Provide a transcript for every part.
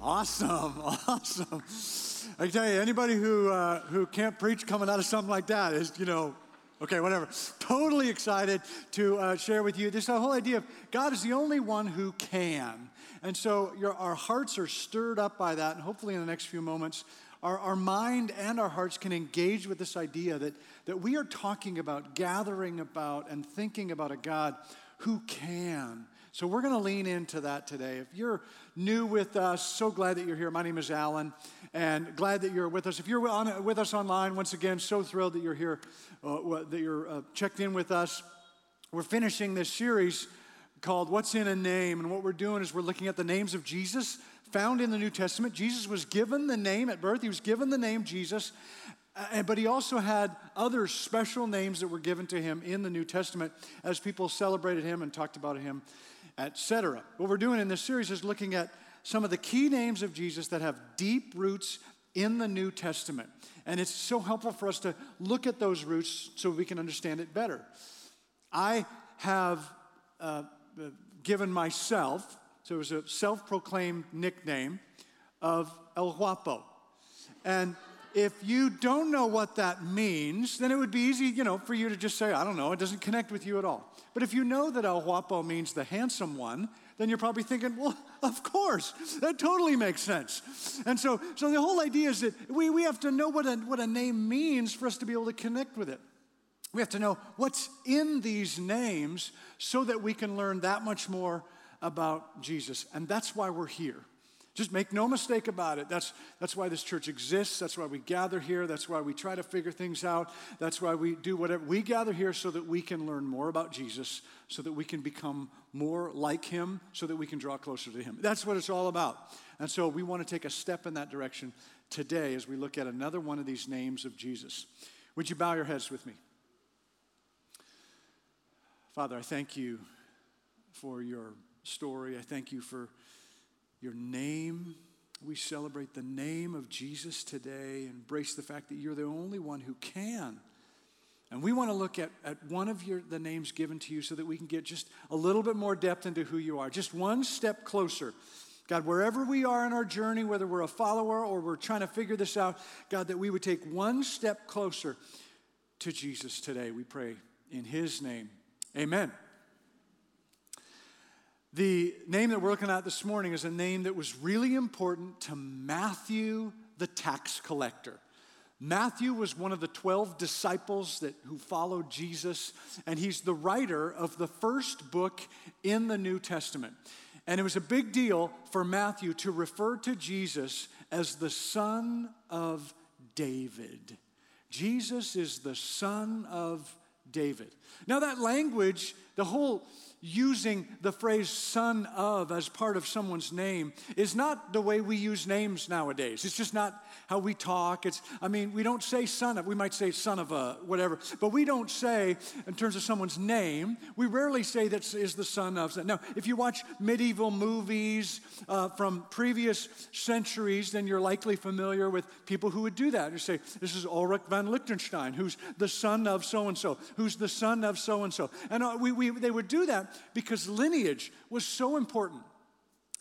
Awesome, awesome. I tell you, anybody who uh, who can't preach coming out of something like that is, you know, okay, whatever. Totally excited to uh, share with you this whole idea of God is the only one who can, and so your, our hearts are stirred up by that, and hopefully in the next few moments. Our, our mind and our hearts can engage with this idea that, that we are talking about, gathering about, and thinking about a God who can. So we're going to lean into that today. If you're new with us, so glad that you're here. My name is Alan, and glad that you're with us. If you're on, with us online, once again, so thrilled that you're here, uh, that you're uh, checked in with us. We're finishing this series called What's in a Name, and what we're doing is we're looking at the names of Jesus found in the New Testament. Jesus was given the name at birth, he was given the name Jesus, but he also had other special names that were given to him in the New Testament as people celebrated him and talked about him, etc. What we're doing in this series is looking at some of the key names of Jesus that have deep roots in the New Testament. And it's so helpful for us to look at those roots so we can understand it better. I have uh, given myself, so it was a self proclaimed nickname of El Guapo. And if you don't know what that means, then it would be easy, you know, for you to just say, I don't know, it doesn't connect with you at all. But if you know that El Guapo means the handsome one, then you're probably thinking, well, of course, that totally makes sense. And so, so the whole idea is that we, we have to know what a, what a name means for us to be able to connect with it. We have to know what's in these names so that we can learn that much more about Jesus. And that's why we're here. Just make no mistake about it. That's, that's why this church exists. That's why we gather here. That's why we try to figure things out. That's why we do whatever. We gather here so that we can learn more about Jesus, so that we can become more like him, so that we can draw closer to him. That's what it's all about. And so we want to take a step in that direction today as we look at another one of these names of Jesus. Would you bow your heads with me? Father, I thank you for your story. I thank you for your name. We celebrate the name of Jesus today, embrace the fact that you're the only one who can. And we want to look at, at one of your, the names given to you so that we can get just a little bit more depth into who you are, just one step closer. God, wherever we are in our journey, whether we're a follower or we're trying to figure this out, God, that we would take one step closer to Jesus today. We pray in His name. Amen. The name that we're looking at this morning is a name that was really important to Matthew the tax collector. Matthew was one of the 12 disciples that, who followed Jesus, and he's the writer of the first book in the New Testament. And it was a big deal for Matthew to refer to Jesus as the son of David. Jesus is the son of David. Now, that language, the whole using the phrase son of as part of someone's name is not the way we use names nowadays. It's just not how we talk. It's, I mean, we don't say son of, we might say son of a whatever, but we don't say in terms of someone's name, we rarely say that is the son of. Now, if you watch medieval movies uh, from previous centuries, then you're likely familiar with people who would do that. You say, this is Ulrich von Liechtenstein, who's the son of so and so, who's the son of so and so. And uh, we, we, they would do that because lineage was so important.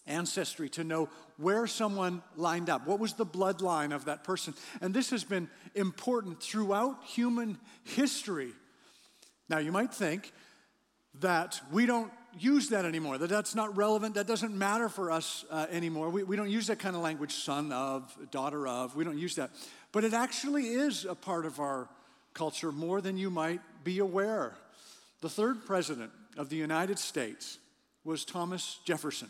Ancestry, to know where someone lined up. What was the bloodline of that person? And this has been important throughout human history. Now, you might think that we don't use that anymore, that that's not relevant, that doesn't matter for us uh, anymore. We, we don't use that kind of language, son of, daughter of, we don't use that. But it actually is a part of our culture more than you might be aware. The third president of the United States was Thomas Jefferson.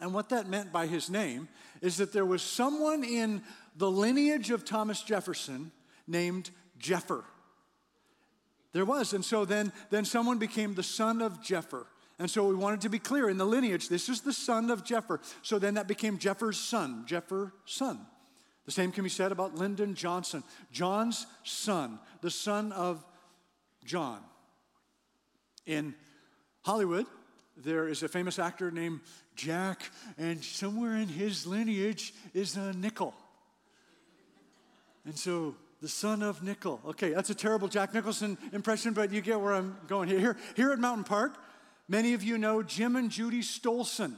And what that meant by his name is that there was someone in the lineage of Thomas Jefferson named Jeffer. There was. And so then, then someone became the son of Jeffer. And so we wanted to be clear in the lineage, this is the son of Jeffer. So then that became Jeffer's son, Jeffer's son. The same can be said about Lyndon Johnson, John's son, the son of John. In Hollywood, there is a famous actor named Jack, and somewhere in his lineage is a nickel. And so the son of nickel. Okay, that's a terrible Jack Nicholson impression, but you get where I'm going here. Here, here at Mountain Park, many of you know Jim and Judy Stolson.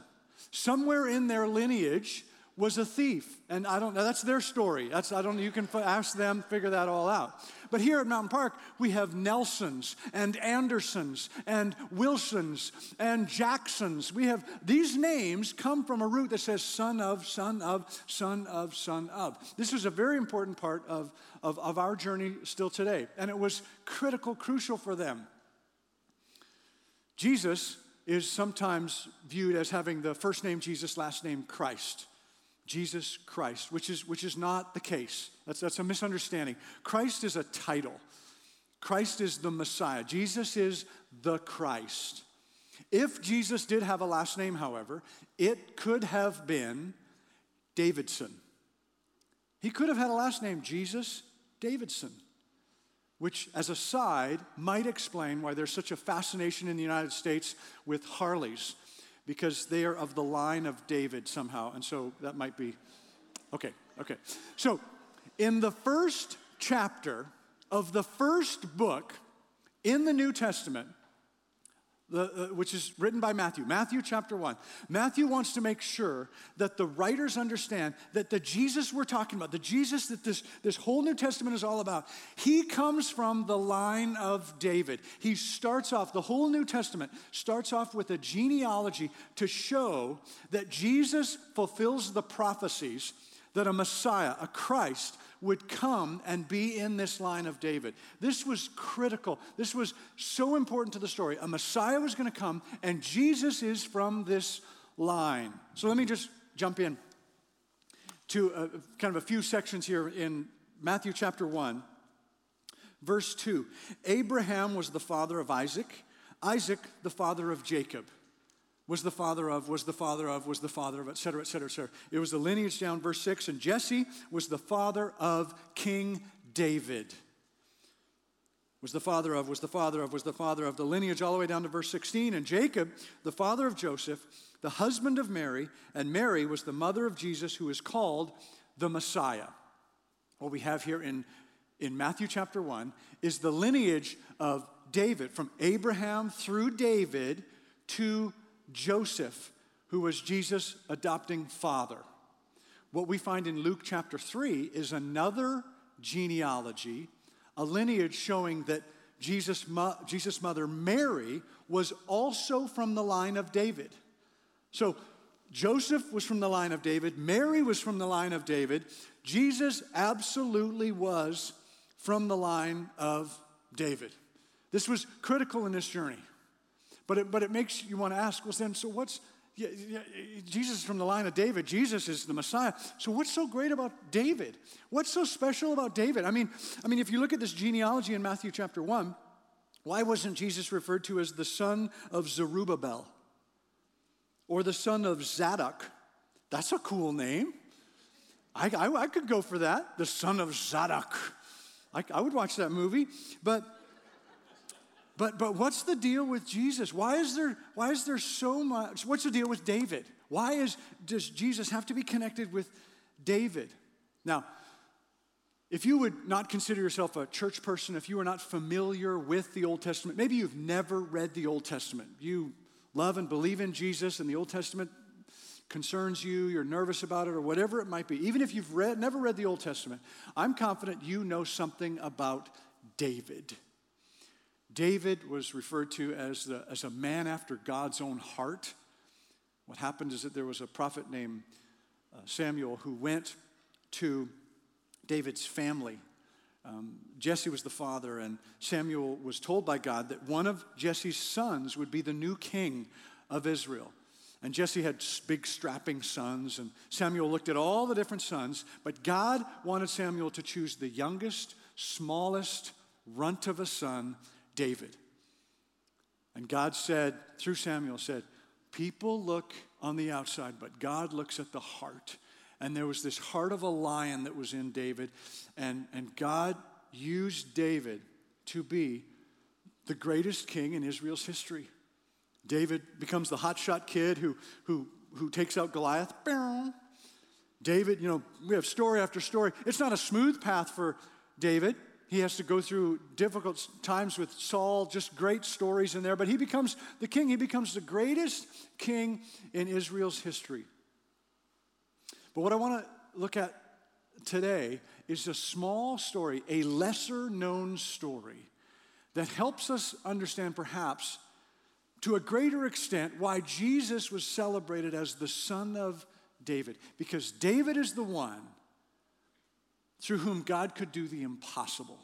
somewhere in their lineage was a thief. And I don't know, that's their story. That's, I don't you can ask them, figure that all out. But here at Mountain Park, we have Nelsons and Andersons and Wilsons and Jacksons. We have these names come from a root that says son of, son of, son of, son of. This is a very important part of, of, of our journey still today. And it was critical, crucial for them. Jesus is sometimes viewed as having the first name Jesus, last name Christ. Jesus Christ, which is, which is not the case. That's, that's a misunderstanding. Christ is a title, Christ is the Messiah. Jesus is the Christ. If Jesus did have a last name, however, it could have been Davidson. He could have had a last name, Jesus Davidson, which, as a side, might explain why there's such a fascination in the United States with Harleys because they are of the line of David somehow. And so that might be okay, okay. So in the first chapter of the first book in the New Testament, the, uh, which is written by Matthew, Matthew chapter 1. Matthew wants to make sure that the writers understand that the Jesus we're talking about, the Jesus that this, this whole New Testament is all about, he comes from the line of David. He starts off, the whole New Testament starts off with a genealogy to show that Jesus fulfills the prophecies that a Messiah, a Christ, would come and be in this line of David. This was critical. This was so important to the story. A Messiah was going to come, and Jesus is from this line. So let me just jump in to a, kind of a few sections here in Matthew chapter 1, verse 2. Abraham was the father of Isaac, Isaac, the father of Jacob was the father of, was the father of, was the father of, et cetera, et cetera, et cetera. It was the lineage down, verse 6. And Jesse was the father of King David. Was the father of, was the father of, was the father of, the lineage all the way down to verse 16. And Jacob, the father of Joseph, the husband of Mary, and Mary was the mother of Jesus, who is called the Messiah. What we have here in, in Matthew chapter 1 is the lineage of David, from Abraham through David to Joseph, who was Jesus' adopting father. What we find in Luke chapter 3 is another genealogy, a lineage showing that Jesus' Jesus' mother Mary was also from the line of David. So Joseph was from the line of David, Mary was from the line of David, Jesus absolutely was from the line of David. This was critical in this journey. But it, but it makes you want to ask, well, then, so what's, yeah, yeah, Jesus is from the line of David. Jesus is the Messiah. So what's so great about David? What's so special about David? I mean, I mean, if you look at this genealogy in Matthew chapter 1, why wasn't Jesus referred to as the son of Zerubbabel or the son of Zadok? That's a cool name. I, I, I could go for that, the son of Zadok. I, I would watch that movie. But but, but what's the deal with Jesus? Why is, there, why is there so much? What's the deal with David? Why is, does Jesus have to be connected with David? Now, if you would not consider yourself a church person, if you are not familiar with the Old Testament, maybe you've never read the Old Testament. You love and believe in Jesus, and the Old Testament concerns you, you're nervous about it, or whatever it might be. Even if you've read, never read the Old Testament, I'm confident you know something about David. David was referred to as, the, as a man after God's own heart. What happened is that there was a prophet named uh, Samuel who went to David's family. Um, Jesse was the father, and Samuel was told by God that one of Jesse's sons would be the new king of Israel. And Jesse had big strapping sons, and Samuel looked at all the different sons, but God wanted Samuel to choose the youngest, smallest, runt of a son David. And God said, through Samuel, said, People look on the outside, but God looks at the heart. And there was this heart of a lion that was in David. And, and God used David to be the greatest king in Israel's history. David becomes the hotshot kid who, who, who takes out Goliath. David, you know, we have story after story. It's not a smooth path for David. He has to go through difficult times with Saul, just great stories in there, but he becomes the king. He becomes the greatest king in Israel's history. But what I want to look at today is a small story, a lesser known story that helps us understand perhaps to a greater extent why Jesus was celebrated as the son of David. Because David is the one through whom God could do the impossible.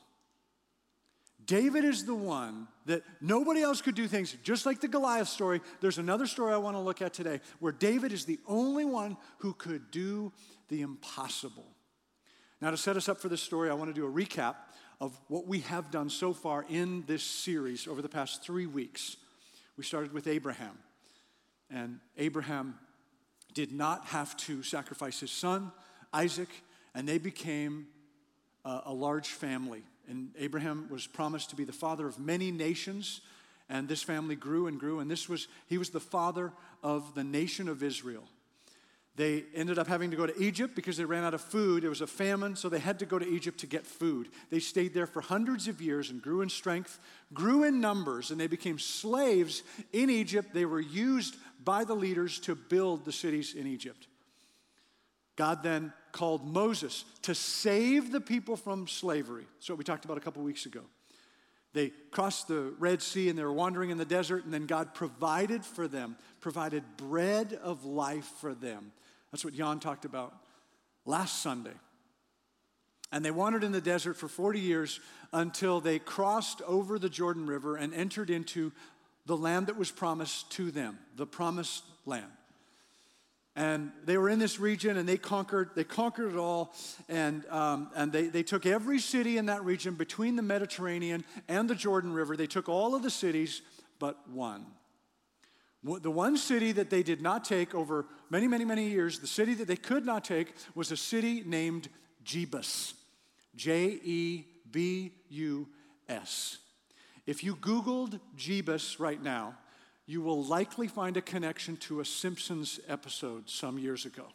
David is the one that nobody else could do things, just like the Goliath story. There's another story I want to look at today where David is the only one who could do the impossible. Now, to set us up for this story, I want to do a recap of what we have done so far in this series over the past three weeks. We started with Abraham, and Abraham did not have to sacrifice his son, Isaac, and they became a, a large family. And Abraham was promised to be the father of many nations, and this family grew and grew, and this was, he was the father of the nation of Israel. They ended up having to go to Egypt because they ran out of food. It was a famine, so they had to go to Egypt to get food. They stayed there for hundreds of years and grew in strength, grew in numbers, and they became slaves in Egypt. They were used by the leaders to build the cities in Egypt. God then called Moses to save the people from slavery. What we talked about a couple weeks ago. They crossed the Red Sea and they were wandering in the desert, and then God provided for them, provided bread of life for them. That's what Jan talked about last Sunday. And they wandered in the desert for 40 years until they crossed over the Jordan River and entered into the land that was promised to them, the promised land. And they were in this region and they conquered, they conquered it all. And, um, and they, they took every city in that region between the Mediterranean and the Jordan River. They took all of the cities but one. The one city that they did not take over many, many, many years, the city that they could not take was a city named Jebus. J E B U S. If you Googled Jebus right now, you will likely find a connection to a Simpsons episode some years ago.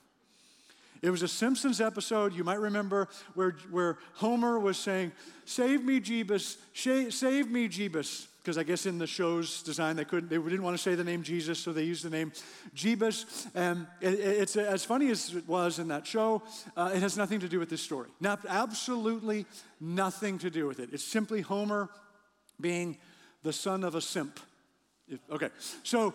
It was a Simpsons episode, you might remember, where, where Homer was saying, Save me, Jebus, save me, Jebus. Because I guess in the show's design, they, couldn't, they didn't want to say the name Jesus, so they used the name Jebus. And it, it's as funny as it was in that show, uh, it has nothing to do with this story. Not, absolutely nothing to do with it. It's simply Homer being the son of a simp. If, okay, so,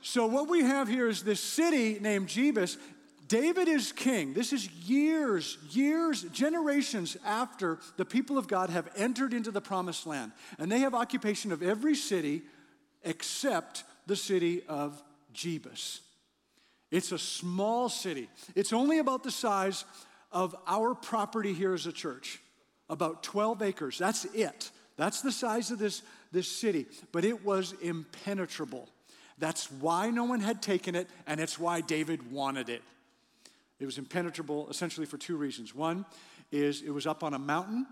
so what we have here is this city named Jebus. David is king. This is years, years, generations after the people of God have entered into the promised land. And they have occupation of every city except the city of Jebus. It's a small city. It's only about the size of our property here as a church, about 12 acres. That's it. That's the size of this, this city. But it was impenetrable. That's why no one had taken it, and it's why David wanted it. It was impenetrable essentially for two reasons. One is it was up on a mountain,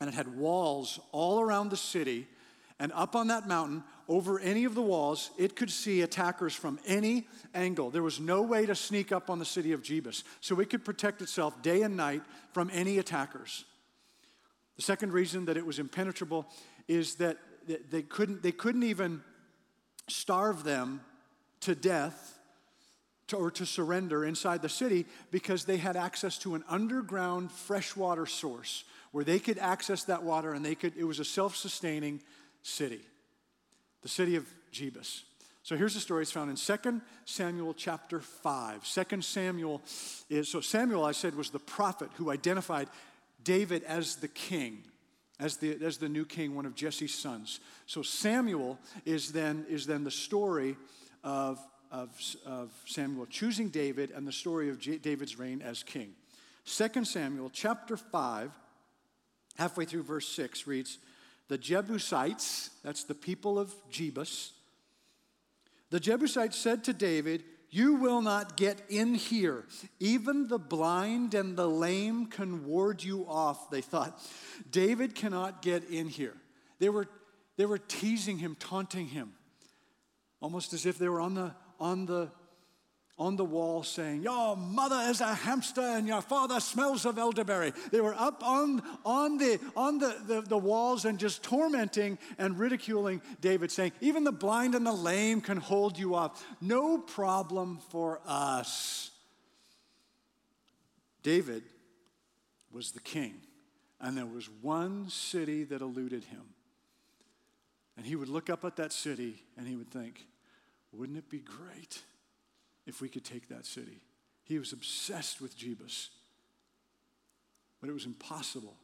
and it had walls all around the city. And up on that mountain, over any of the walls, it could see attackers from any angle. There was no way to sneak up on the city of Jebus. So it could protect itself day and night from any attackers. The second reason that it was impenetrable is that they couldn't, they couldn't even starve them to death to, or to surrender inside the city because they had access to an underground freshwater source where they could access that water and they could, it was a self sustaining city, the city of Jebus. So here's the story. It's found in 2 Samuel chapter 5. 2 Samuel is, so Samuel, I said, was the prophet who identified David as the king, as the, as the new king, one of Jesse's sons. So Samuel is then, is then the story of, of, of Samuel choosing David and the story of J- David's reign as king. 2 Samuel chapter 5, halfway through verse 6, reads The Jebusites, that's the people of Jebus, the Jebusites said to David, you will not get in here. Even the blind and the lame can ward you off, they thought. David cannot get in here. They were, they were teasing him, taunting him, almost as if they were on the, on the, on the wall saying, Your mother is a hamster and your father smells of elderberry. They were up on, on, the, on the, the, the walls and just tormenting and ridiculing David, saying, Even the blind and the lame can hold you up. No problem for us. David was the king, and there was one city that eluded him. And he would look up at that city and he would think, Wouldn't it be great? If we could take that city. He was obsessed with Jebus, but it was impossible.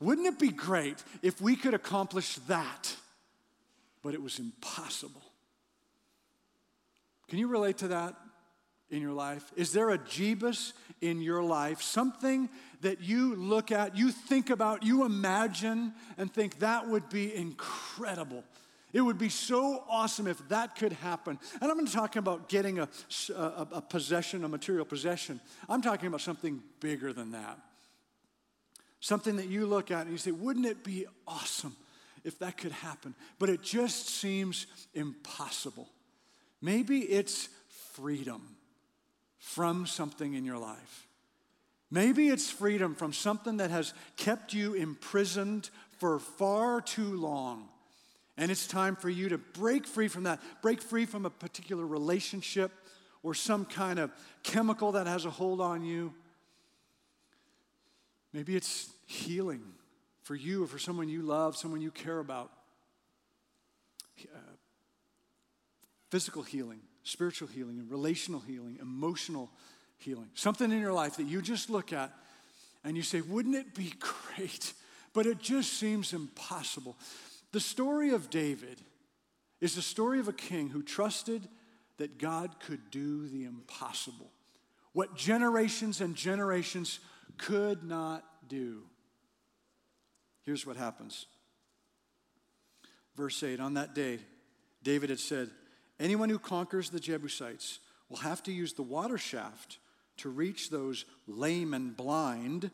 Wouldn't it be great if we could accomplish that? But it was impossible. Can you relate to that in your life? Is there a Jebus in your life? Something that you look at, you think about, you imagine, and think that would be incredible it would be so awesome if that could happen. And I'm not talking about getting a, a, a possession, a material possession. I'm talking about something bigger than that. Something that you look at and you say, wouldn't it be awesome if that could happen? But it just seems impossible. Maybe it's freedom from something in your life. Maybe it's freedom from something that has kept you imprisoned for far too long. And it's time for you to break free from that, break free from a particular relationship or some kind of chemical that has a hold on you. Maybe it's healing for you or for someone you love, someone you care about. Uh, physical healing, spiritual healing, and relational healing, emotional healing. Something in your life that you just look at and you say, wouldn't it be great? But it just seems impossible. The story of David is the story of a king who trusted that God could do the impossible, what generations and generations could not do. Here's what happens. Verse 8 On that day, David had said, Anyone who conquers the Jebusites will have to use the water shaft to reach those lame and blind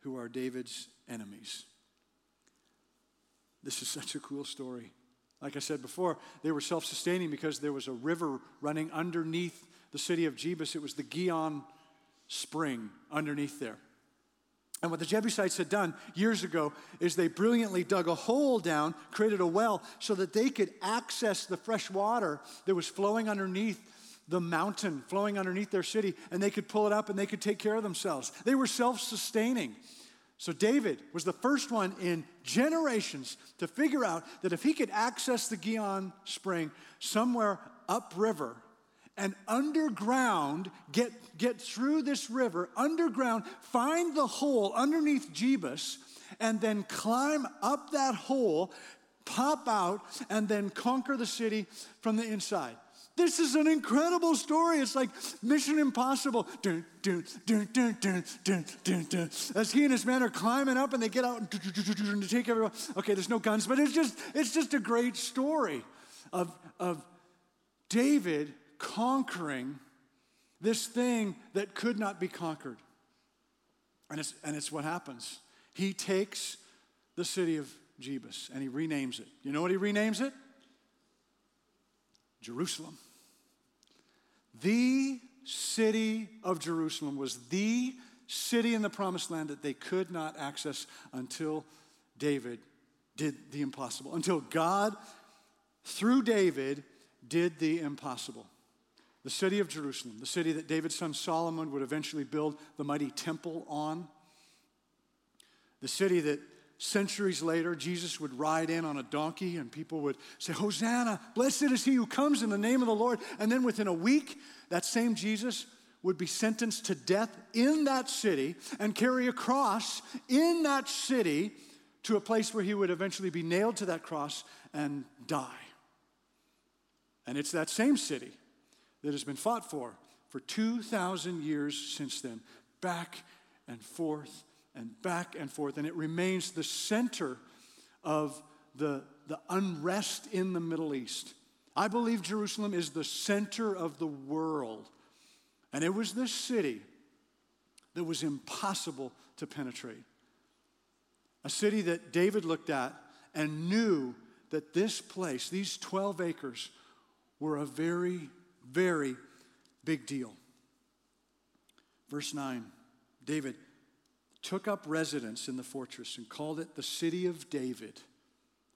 who are David's enemies. This is such a cool story. Like I said before, they were self sustaining because there was a river running underneath the city of Jebus. It was the Gihon spring underneath there. And what the Jebusites had done years ago is they brilliantly dug a hole down, created a well, so that they could access the fresh water that was flowing underneath the mountain, flowing underneath their city, and they could pull it up and they could take care of themselves. They were self sustaining. So David was the first one in generations to figure out that if he could access the Gihon spring somewhere upriver and underground, get, get through this river, underground, find the hole underneath Jebus, and then climb up that hole, pop out, and then conquer the city from the inside. This is an incredible story. It's like Mission Impossible. Dun, dun, dun. As he and his men are climbing up and they get out and take everyone. Okay, there's no guns, but it's just, it's just a great story of, of David conquering this thing that could not be conquered. And it's, and it's what happens. He takes the city of Jebus and he renames it. You know what he renames it? Jerusalem. The city of Jerusalem was the city in the promised land that they could not access until David did the impossible, until God, through David, did the impossible. The city of Jerusalem, the city that David's son Solomon would eventually build the mighty temple on, the city that Centuries later, Jesus would ride in on a donkey and people would say, Hosanna, blessed is he who comes in the name of the Lord. And then within a week, that same Jesus would be sentenced to death in that city and carry a cross in that city to a place where he would eventually be nailed to that cross and die. And it's that same city that has been fought for for 2,000 years since then, back and forth and back and forth, and it remains the center of the, the unrest in the Middle East. I believe Jerusalem is the center of the world. And it was this city that was impossible to penetrate. A city that David looked at and knew that this place, these 12 acres, were a very, very Big deal. Verse 9 David took up residence in the fortress and called it the city of David,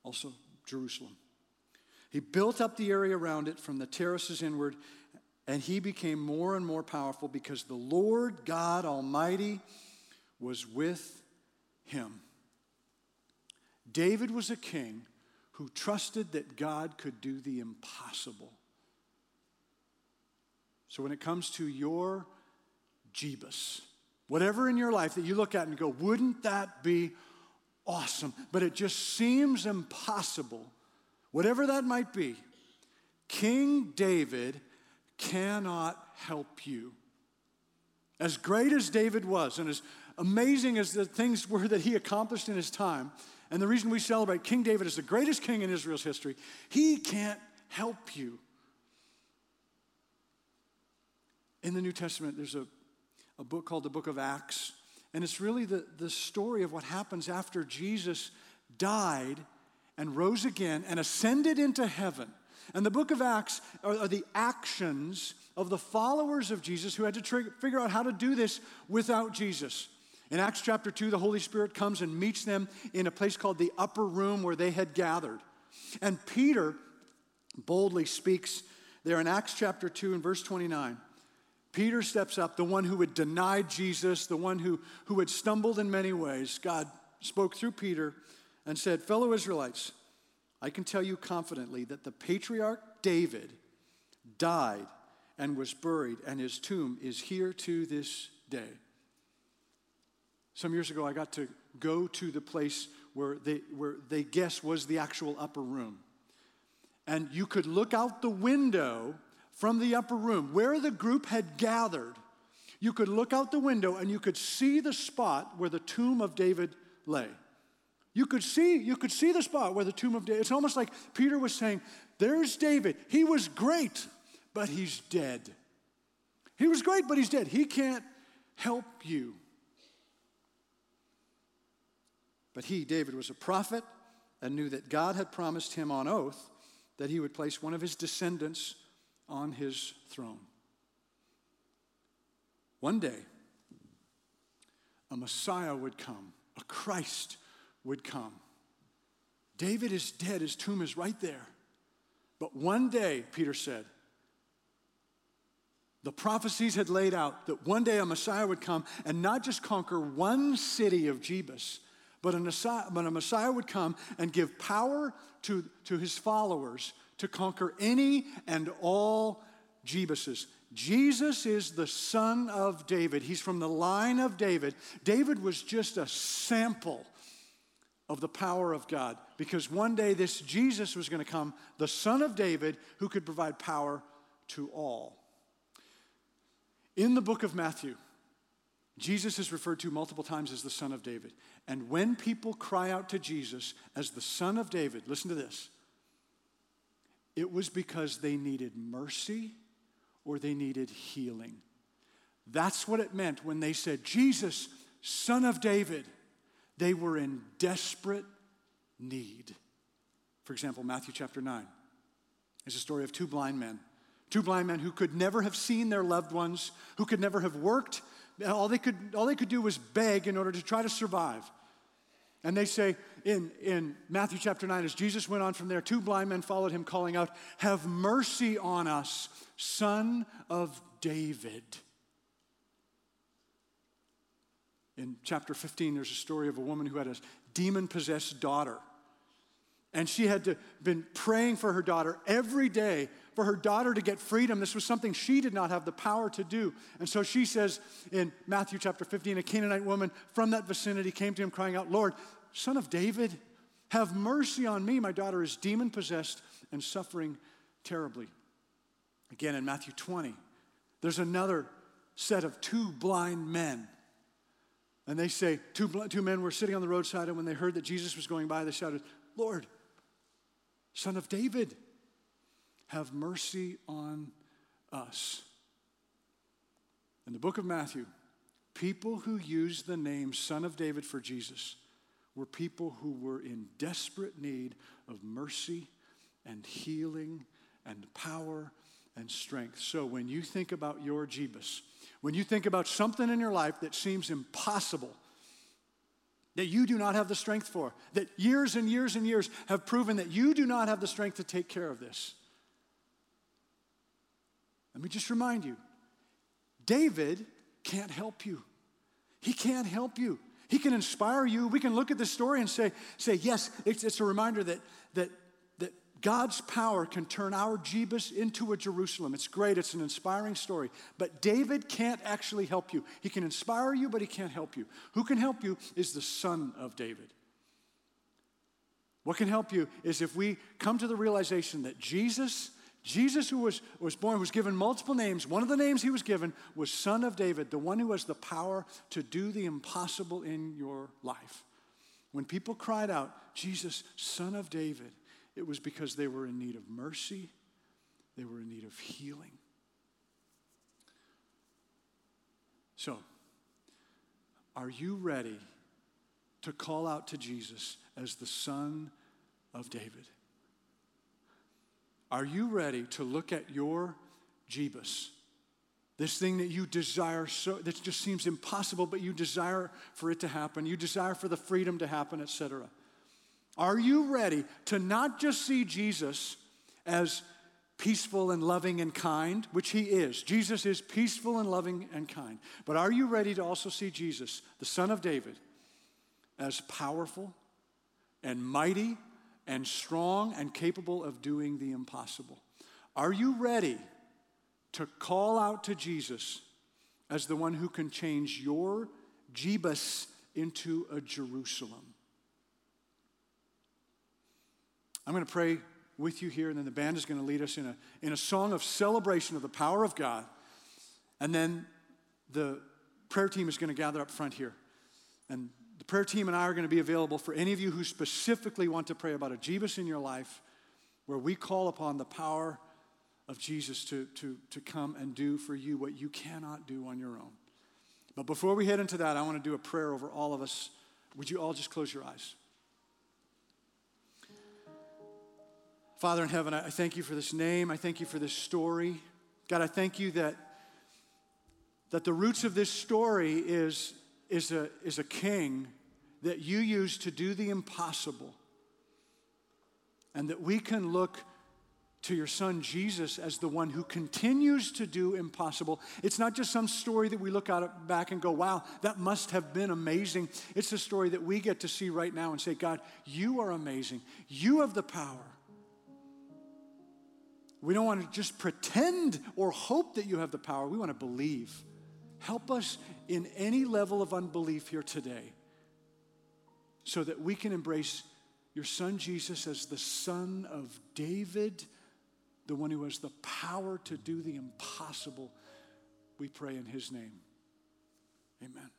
also Jerusalem. He built up the area around it from the terraces inward, and he became more and more powerful because the Lord God Almighty was with him. David was a king who trusted that God could do the impossible. So when it comes to your Jebus, whatever in your life that you look at and go, wouldn't that be awesome? But it just seems impossible. Whatever that might be, King David cannot help you. As great as David was, and as amazing as the things were that he accomplished in his time, and the reason we celebrate King David as the greatest king in Israel's history, he can't help you. In the New Testament, there's a, a book called the Book of Acts, and it's really the, the story of what happens after Jesus died and rose again and ascended into heaven. And the book of Acts are, are the actions of the followers of Jesus who had to tr- figure out how to do this without Jesus. In Acts chapter 2, the Holy Spirit comes and meets them in a place called the upper room where they had gathered. And Peter boldly speaks there in Acts chapter 2 and verse 29. Peter steps up, the one who had denied Jesus, the one who, who had stumbled in many ways. God spoke through Peter and said, Fellow Israelites, I can tell you confidently that the patriarch David died and was buried, and his tomb is here to this day. Some years ago, I got to go to the place where they, where they guess was the actual upper room. And you could look out the window from the upper room where the group had gathered. You could look out the window and you could see the spot where the tomb of David lay. You could see, you could see the spot where the tomb of David. It's almost like Peter was saying, There's David. He was great, but he's dead. He was great, but he's dead. He can't help you. But he, David, was a prophet and knew that God had promised him on oath that he would place one of his descendants on his throne. One day, a Messiah would come, a Christ would come. David is dead, his tomb is right there. But one day, Peter said, the prophecies had laid out that one day a Messiah would come and not just conquer one city of Jebus, but a, Messiah, but a Messiah would come and give power to, to his followers to conquer any and all Jebuses. Jesus is the son of David. He's from the line of David. David was just a sample of the power of God because one day this Jesus was going to come, the son of David, who could provide power to all. In the book of Matthew, Jesus is referred to multiple times as the Son of David. And when people cry out to Jesus as the Son of David, listen to this. It was because they needed mercy or they needed healing. That's what it meant when they said, Jesus, Son of David. They were in desperate need. For example, Matthew chapter 9 is a story of two blind men. Two blind men who could never have seen their loved ones, who could never have worked, all they could, all they could do was beg in order to try to survive. And they say in, in Matthew chapter 9, as Jesus went on from there, two blind men followed him, calling out, Have mercy on us, son of David. In chapter 15, there's a story of a woman who had a demon possessed daughter. And she had to, been praying for her daughter every day for her daughter to get freedom. This was something she did not have the power to do. And so she says in Matthew chapter 15, a Canaanite woman from that vicinity came to him crying out, Lord, son of David, have mercy on me. My daughter is demon possessed and suffering terribly. Again, in Matthew 20, there's another set of two blind men. And they say, two, two men were sitting on the roadside, and when they heard that Jesus was going by, they shouted, Lord, son of David, have mercy on us. In the book of Matthew, people who use the name Son of David for Jesus were people who were in desperate need of mercy and healing and power and strength. So when you think about your Jebus, when you think about something in your life that seems impossible, that you do not have the strength for, that years and years and years have proven that you do not have the strength to take care of this. Let me just remind you David can't help you. He can't help you. He can inspire you. We can look at this story and say, say yes, it's, it's a reminder that, that, that God's power can turn our Jebus into a Jerusalem. It's great, it's an inspiring story. But David can't actually help you. He can inspire you, but he can't help you. Who can help you is the son of David. What can help you is if we come to the realization that Jesus Jesus, who was, was born, was given multiple names. One of the names he was given was Son of David, the one who has the power to do the impossible in your life. When people cried out, Jesus, Son of David, it was because they were in need of mercy, they were in need of healing. So, are you ready to call out to Jesus as the Son of David? Are you ready to look at your Jebus? This thing that you desire so that just seems impossible, but you desire for it to happen. You desire for the freedom to happen, etc. Are you ready to not just see Jesus as peaceful and loving and kind, which he is? Jesus is peaceful and loving and kind. But are you ready to also see Jesus, the Son of David, as powerful and mighty and strong and capable of doing the impossible. Are you ready to call out to Jesus as the one who can change your Jebus into a Jerusalem? I'm going to pray with you here, and then the band is going to lead us in a, in a song of celebration of the power of God. And then the prayer team is going to gather up front here. And the prayer team and I are going to be available for any of you who specifically want to pray about a Jebus in your life, where we call upon the power of Jesus to, to, to come and do for you what you cannot do on your own. But before we head into that, I want to do a prayer over all of us. Would you all just close your eyes? Father in heaven, I thank you for this name. I thank you for this story. God, I thank you that, that the roots of this story is is a, is a king that you use to do the impossible. And that we can look to your son Jesus as the one who continues to do impossible. It's not just some story that we look at back and go, wow, that must have been amazing. It's a story that we get to see right now and say, God, you are amazing. You have the power. We don't want to just pretend or hope that you have the power. We want to believe. Help us in any level of unbelief here today so that we can embrace your son Jesus as the son of David, the one who has the power to do the impossible. We pray in his name. Amen.